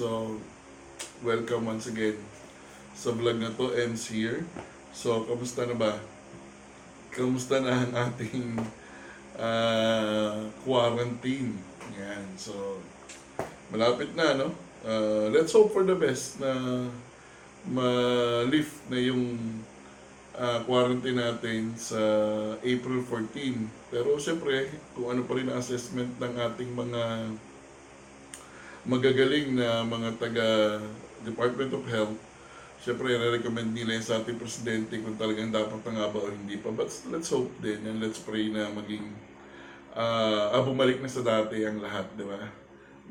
So, welcome once again sa vlog na to, Ems here. So, kamusta na ba? Kamusta na ang ating ah, quarantine? Yan. So, malapit na, no? Ah, let's hope for the best na ma-lift na yung ah, quarantine natin sa April 14. Pero syempre, kung ano pa rin ang assessment ng ating mga magagaling na mga taga Department of Health, syempre, re-recommend nila yan sa ating presidente kung talagang dapat na nga ba o hindi pa. But let's hope din and let's pray na maging ah ah, bumalik na sa dati ang lahat, di ba?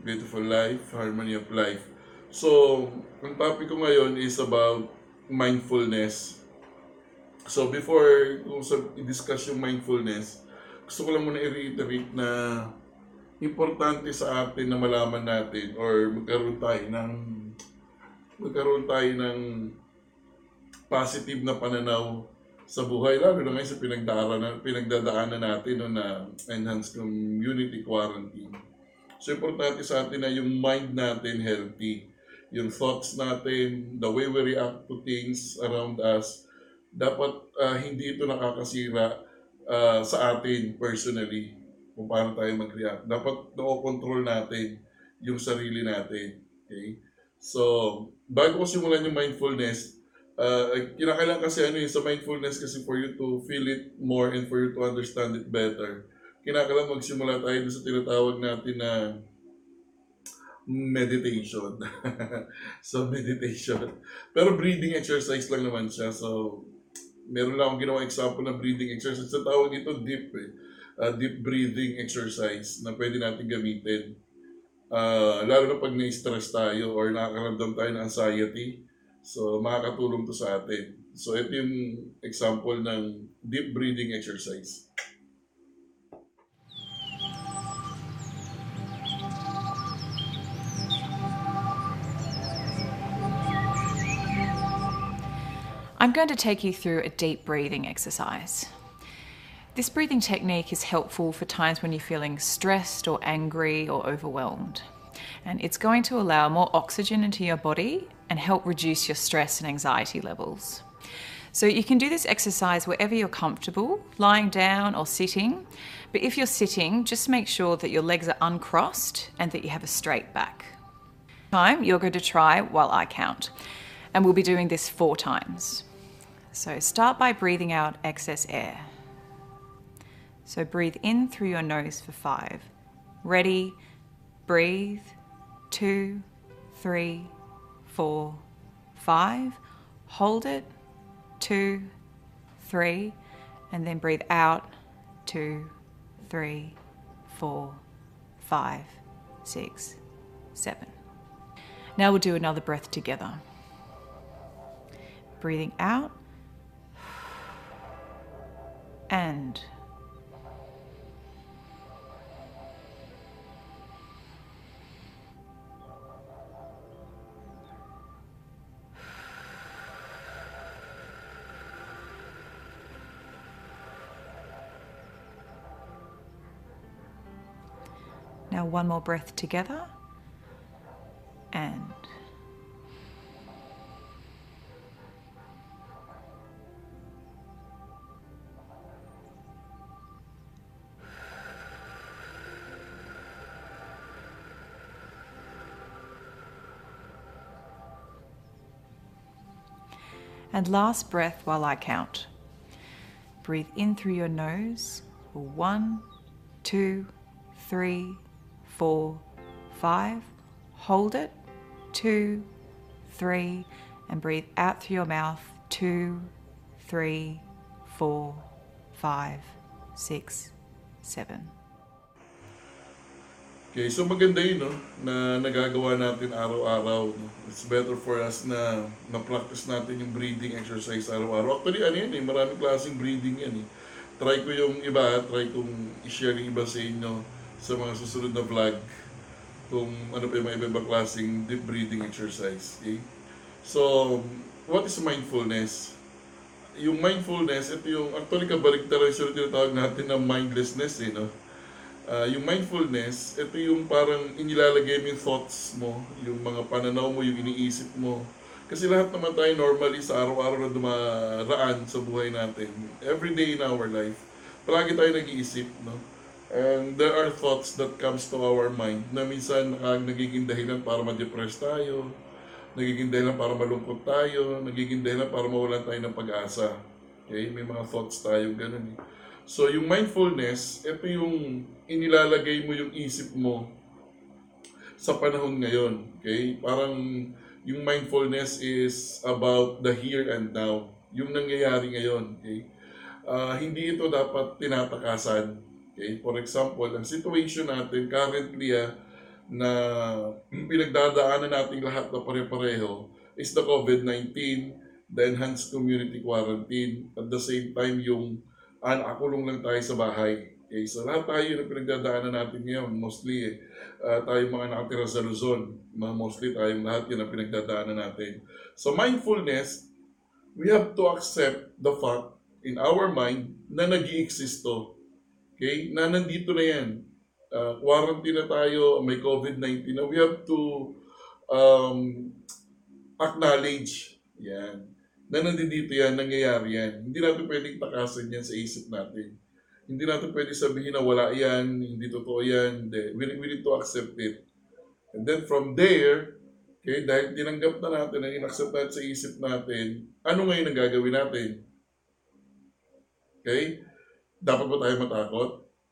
Beautiful life, harmony of life. So, ang topic ko ngayon is about mindfulness. So, before kung sa i-discuss yung mindfulness, gusto ko lang muna i-reiterate na importante sa atin na malaman natin or magkaroon tayo ng magkaroon tayo ng positive na pananaw sa buhay, lalo na ngayon sa pinagdaanan, pinagdadaanan natin no, na enhanced community quarantine. So, importante sa atin na yung mind natin healthy. Yung thoughts natin, the way we react to things around us, dapat ah, hindi ito nakakasira ah, sa atin personally kung paano tayo mag-react. Dapat no-control natin yung sarili natin. Okay? So, bago ko simulan yung mindfulness, uh, kinakailangan kasi ano yung sa mindfulness kasi for you to feel it more and for you to understand it better. Kinakailangan magsimula tayo sa tinatawag natin na meditation. so, meditation. Pero breathing exercise lang naman siya. So, meron lang akong ginawang example ng breathing exercise. Sa tawag ito deep eh. Uh, deep breathing exercise na pwede natin gamitin. Uh, lalo na pag na-stress tayo or nakakaramdam tayo ng anxiety. So, makakatulong to sa atin. So, ito yung example ng deep breathing exercise. I'm going to take you through a deep breathing exercise. This breathing technique is helpful for times when you're feeling stressed or angry or overwhelmed. And it's going to allow more oxygen into your body and help reduce your stress and anxiety levels. So you can do this exercise wherever you're comfortable, lying down or sitting. But if you're sitting, just make sure that your legs are uncrossed and that you have a straight back. Time you're going to try while I count. And we'll be doing this four times. So start by breathing out excess air. So breathe in through your nose for five. Ready? Breathe. Two, three, four, five. Hold it. Two, three. And then breathe out. Two, three, four, five, six, seven. Now we'll do another breath together. Breathing out and Now, one more breath together and And last breath while I count. Breathe in through your nose one, two, three, four, five. Hold it. Two, three, and breathe out through your mouth. Two, three, four, five, six, seven. Okay, so maganda yun, no? Na nagagawa natin araw-araw. No? It's better for us na na-practice natin yung breathing exercise araw-araw. Actually, ano yan eh, maraming klaseng breathing yan eh. Try ko yung iba, try kong i-share yung iba sa inyo sa mga susunod na vlog kung ano pa yung mga iba-iba klaseng deep breathing exercise. Okay? So, what is mindfulness? Yung mindfulness, ito yung, actually kabaligtaran siya tinatawag natin na mindlessness eh, no? Ah, yung mindfulness, ito yung parang inilalagay mo yung thoughts mo, yung mga pananaw mo, yung iniisip mo. Kasi lahat naman tayo normally sa araw-araw na dumaraan sa buhay natin, every day in our life, palagi tayo nag-iisip, no? And there are thoughts that comes to our mind na minsan ah, nagiging dahilan para ma-depress tayo, nagiging dahilan para malungkot tayo, nagiging dahilan para mawalan tayo ng pag-asa. Okay? May mga thoughts tayo ganun eh. So, yung mindfulness, ito yung inilalagay mo yung isip mo sa panahon ngayon. Okay? Parang yung mindfulness is about the here and now. Yung nangyayari ngayon. Okay? Ah, hindi ito dapat tinatakasan. Okay? For example, ang situation natin currently ah, na pinagdadaanan nating lahat na pare-pareho is the COVID-19, the enhanced community quarantine, at the same time yung ah, nakakulong lang tayo sa bahay. Okay, so lahat tayo na pinagdadaanan natin ngayon, mostly ah, tayo mga nakatira sa Luzon, mga mostly tayong lahat yun ang pinagdadaanan natin. So mindfulness, we have to accept the fact in our mind na nag exist to. Okay? Na nandito na yan. Uh, quarantine na tayo, may COVID-19 na. We have to um, acknowledge yan. Na nandito yan, nangyayari yan. Hindi natin pwedeng takasan yan sa isip natin. Hindi natin pwedeng sabihin na wala yan, hindi totoo yan. We, we need to accept it. And then from there, okay, dahil tinanggap na natin, ang inaccept natin sa isip natin, ano ngayon ang gagawin natin? Okay? Dapat ba tayo matakot?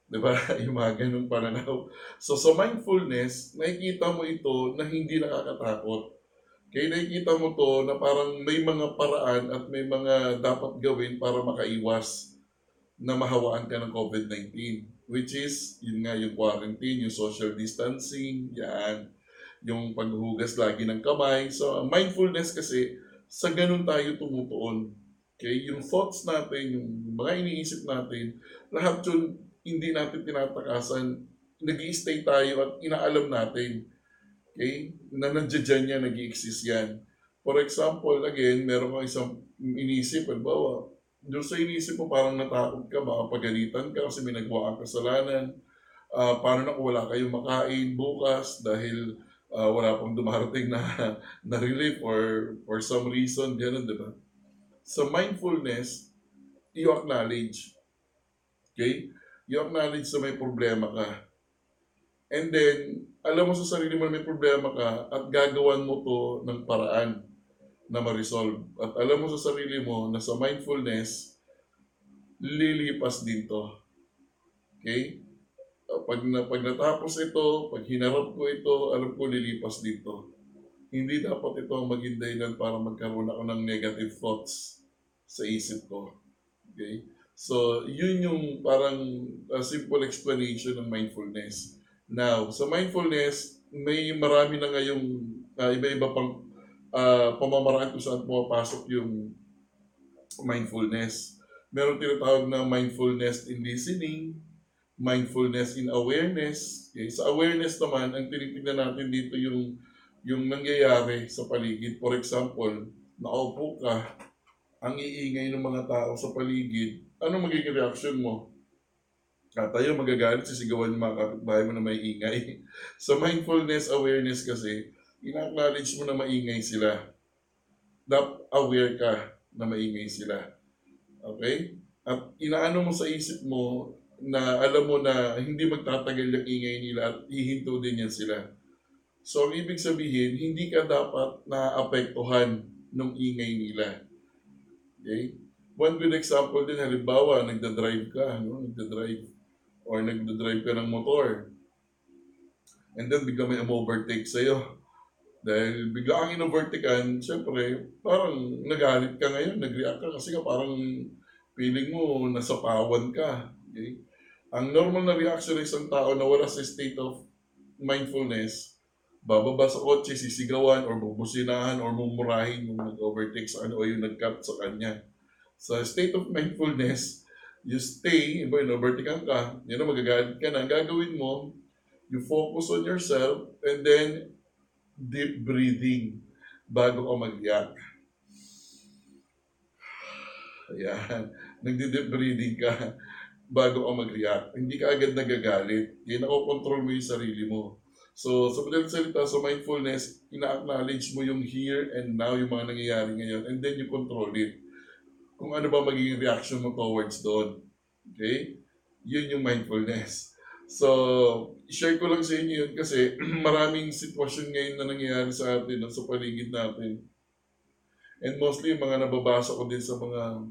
Di ba? Yung mga ganung pananaw. So sa mindfulness, nakikita mo ito na hindi nakakatakot. Kaya nakikita mo to na parang may mga paraan at may mga dapat gawin para makaiwas na mahawaan ka ng COVID-19. Which is, yun nga, yung quarantine, yung social distancing, yan. Yung paghuhugas lagi ng kamay. So, mindfulness kasi, sa ganun tayo tumutuon. Okay? Yung thoughts natin, yung mga iniisip natin, lahat yun hindi natin tinatakasan. nag stay tayo at inaalam natin. Okay? Na nandiyan yan, nag exist yan. For example, again, meron kang isang iniisip, halimbawa, doon sa iniisip mo parang natakot ka, baka pagalitan ka kasi may nagawa kang kasalanan. Ah, paano na kung wala kayong makain bukas dahil ah, wala pang dumarating na, na relief or for some reason, gano'n, di ba? Sa mindfulness, you acknowledge. Okay? You acknowledge na may problema ka. And then, alam mo sa sarili mo na may problema ka at gagawan mo to ng paraan na ma-resolve. At alam mo sa sarili mo na sa mindfulness, lilipas din to. Okay? Pag, na, pag natapos ito, pag hinarap ko ito, alam ko lilipas dito. Hindi dapat ito ang maging dahilan para magkaroon ako ng negative thoughts sa isip ko. Okay? So, yun yung parang uh, simple explanation ng mindfulness. Now, sa mindfulness, may marami na ngayong uh, iba-iba pang uh, pamamaraan kung saan pumapasok yung mindfulness. Meron tinatawag na mindfulness in listening, mindfulness in awareness. Okay? Sa awareness naman, ang tinitingnan natin dito yung yung nangyayari sa paligid. For example, nakaupo ka, ang iingay ng mga tao sa paligid, ano magiging reaction mo? Ah, tayo magagalit, sisigawan yung mga kapitbahay mo na may ingay. sa mindfulness awareness kasi, ina-acknowledge mo na maingay sila. Dapat aware ka na maingay sila. Okay? At inaano mo sa isip mo na alam mo na hindi magtatagal yung ingay nila at hihinto din yan sila. So, ang ibig sabihin, hindi ka dapat naapektuhan ng ingay nila. Okay? One good example din, halimbawa, nagda-drive ka, no? nagda-drive, or nagda-drive ka ng motor, and then bigla may overtake sa'yo. Dahil bigla kang in-overtakean, syempre, parang nagalit ka ngayon, nag-react ka kasi ka parang feeling mo nasapawan ka. Okay? Ang normal na reaction ng isang tao na wala sa state of mindfulness, bababa sa kotse, sisigawan, or bubusinahan, or mumurahin yung nag-overtake sa kanya, o yung nag-cut sa kanya. Sa state of mindfulness, you stay, iba yung overtakean ka, yun na magagalit ka na, ang gagawin mo, you focus on yourself, and then, deep breathing bago ka mag-yak. Ayan. Nagdi-deep breathing ka. bago ka mag-react. Hindi ka agad nagagalit. Kaya nakokontrol mo yung sarili mo. So, sa madaling salita, sa mindfulness, ina-acknowledge mo yung here and now, yung mga nangyayari ngayon, and then you control it. Kung ano ba magiging reaction mo towards doon. Okay? Yun yung mindfulness. So, share ko lang sa inyo yun kasi maraming sitwasyon ngayon na nangyayari sa atin at sa paligid natin. And mostly, mga nababasa ko din sa mga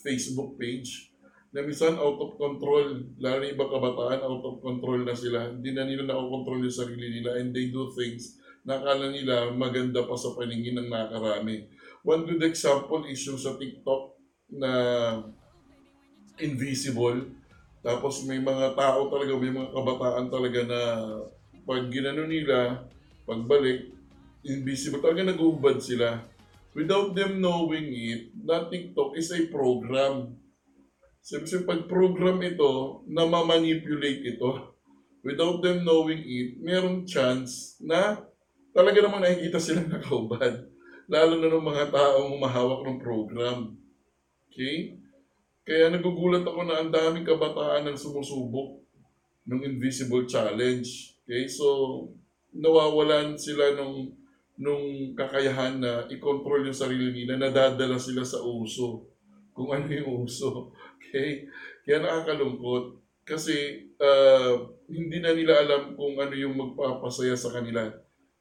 Facebook page na minsan out of control, lalo yung ibang kabataan, out of control na sila. Hindi na nila nakokontrol yung sarili nila and they do things na akala nila maganda pa sa paningin ng nakarami. One good example is yung sa TikTok na invisible. Tapos may mga tao talaga, may mga kabataan talaga na pag ginano nila, pagbalik, invisible talaga nag-uubad sila. Without them knowing it, na TikTok is a program. Siyempre, pag program ito, na ma-manipulate ito, without them knowing it, merong chance na talaga namang nakikita silang nakaubad. Lalo na ng mga taong humahawak ng program. Okay? Kaya nagugulat ako na ang daming kabataan ang sumusubok ng Invisible Challenge. Okay? So, nawawalan sila nung nung kakayahan na i-control yung sarili nila, nadadala sila sa uso. Kung ano yung uso. Okay? Kaya nakakalungkot. Kasi uh, hindi na nila alam kung ano yung magpapasaya sa kanila.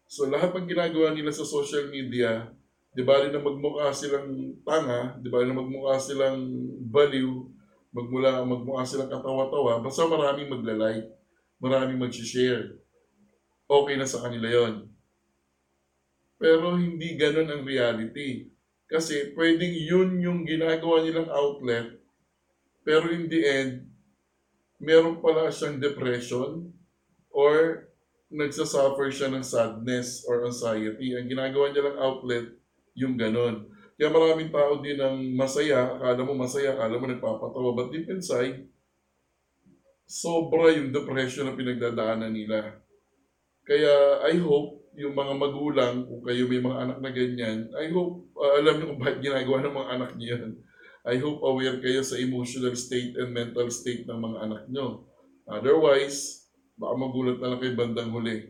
So lahat ng ginagawa nila sa social media, di ba rin na magmukha silang tanga, di ba rin na magmukha silang baliw, magmula, magmukha silang katawa-tawa, basta maraming magla-like, maraming mag-share. Okay na sa kanila yon pero hindi ganun ang reality. Kasi pwedeng yun yung ginagawa nilang outlet, pero in the end, meron pala siyang depression or nagsasuffer siya ng sadness or anxiety. Ang ginagawa nilang outlet, yung ganun. Kaya maraming tao din ang masaya, akala mo masaya, akala mo nagpapatawa, but deep inside, sobra yung depression na pinagdadaanan nila. Kaya I hope yung mga magulang, kung kayo may mga anak na ganyan, I hope uh, alam niyo kung bakit ginagawa ng mga anak niyo yan. I hope aware kayo sa emotional state and mental state ng mga anak niyo. Otherwise, baka magulat na lang kayo bandang huli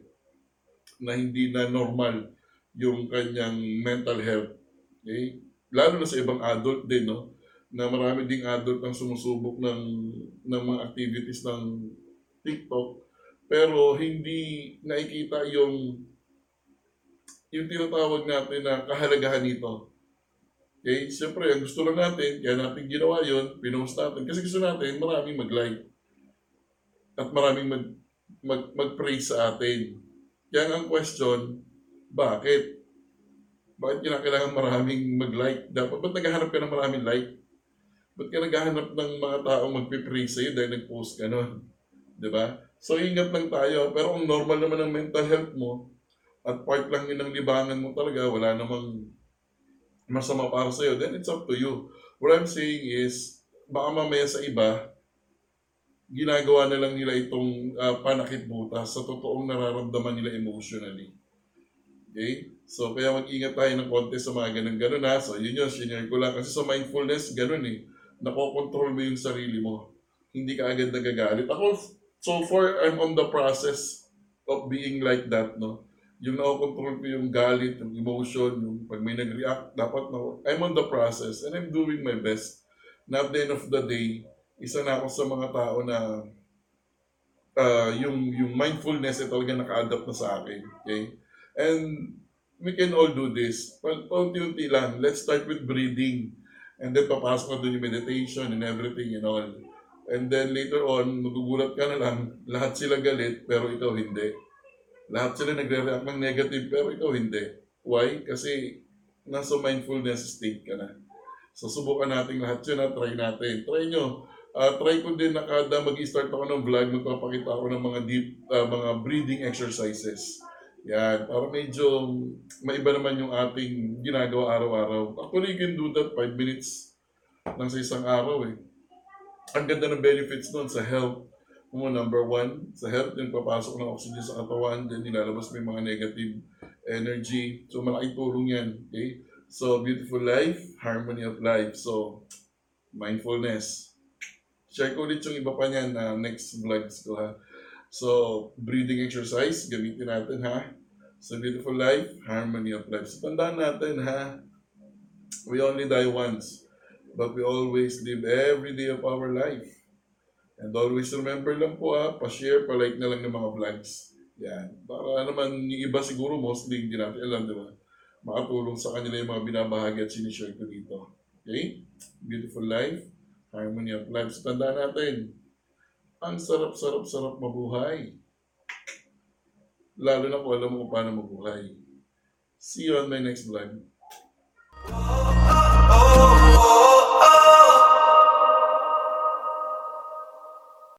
na hindi na normal yung kanyang mental health. Okay? Lalo na sa ibang adult din, no? Na marami ding adult ang sumusubok ng, ng mga activities ng TikTok pero hindi nakikita yung yung tinatawag natin na kahalagahan nito. Okay? Siyempre, ang gusto lang natin, kaya natin ginawa yon pinost natin. Kasi gusto natin, maraming mag-like. At maraming mag, mag, mag-praise sa atin. Kaya ang question, bakit? Bakit kinakailangan maraming mag-like? Dapat, ba't naghahanap ka ng maraming like? Ba't ka naghahanap ng mga taong magpipraise sa'yo dahil nag-post ka nun? Diba? So, ingat lang tayo. Pero kung normal naman ang mental health mo, at part lang yun ng libangan mo talaga, wala namang masama para sa'yo, then it's up to you. What I'm saying is, baka mamaya sa iba, ginagawa na lang nila itong uh, panakit butas sa totoong nararamdaman nila emotionally. Okay? So, kaya mag-ingat tayo ng konti sa mga ganun-ganun ha. So, yun yun, senior ko lang. Kasi sa mindfulness, ganun eh. Nakokontrol mo yung sarili mo. Hindi ka agad nagagalit. Ako, so far, I'm on the process of being like that, no? Yung nakokontrol ko yung galit, yung emotion, yung pag may nag-react, dapat na, I'm on the process and I'm doing my best. Na at the end of the day, isa na ako sa mga tao na uh, yung, yung mindfulness ay talaga naka-adapt na sa akin. Okay? And we can all do this. Paunti-unti lang. Let's start with breathing. And then papasok na doon yung meditation and everything and all. And then later on, magugulat ka na lang, lahat sila galit, pero ikaw hindi. Lahat sila nagre-react ng negative pero ikaw hindi. Why? Kasi nasa mindfulness state ka na. So subukan natin lahat yun at try natin. Try nyo. Uh, try ko din na kada mag-start ako ng vlog, magpapakita ako ng mga deep, uh, mga breathing exercises. Yan, para medyo maiba naman yung ating ginagawa araw-araw. Actually, you can do that 5 minutes lang sa isang araw eh. Ang ganda ng benefits nun sa health mo number one, sa health, yung papasok ng oxygen sa katawan, then nilalabas may mga negative energy. So, malaking tulong yan. Okay? So, beautiful life, harmony of life. So, mindfulness. Share ko ulit yung iba pa niyan na next vlogs ko ha. So, breathing exercise, gamitin natin ha. Sa beautiful life, harmony of life. So, tandaan natin ha. We only die once. But we always live every day of our life. And always remember lang po ha, pa-share, pa-like na lang ng mga vlogs. Yan. Para naman yung iba siguro mostly hindi natin alam, di ba? Makatulong sa kanila yung mga binabahagi at sinishare ko dito. Okay? Beautiful life, harmony of life. So, tandaan natin, ang sarap-sarap-sarap mabuhay. Lalo na kung alam mo kung paano mabuhay. See you on my next vlog.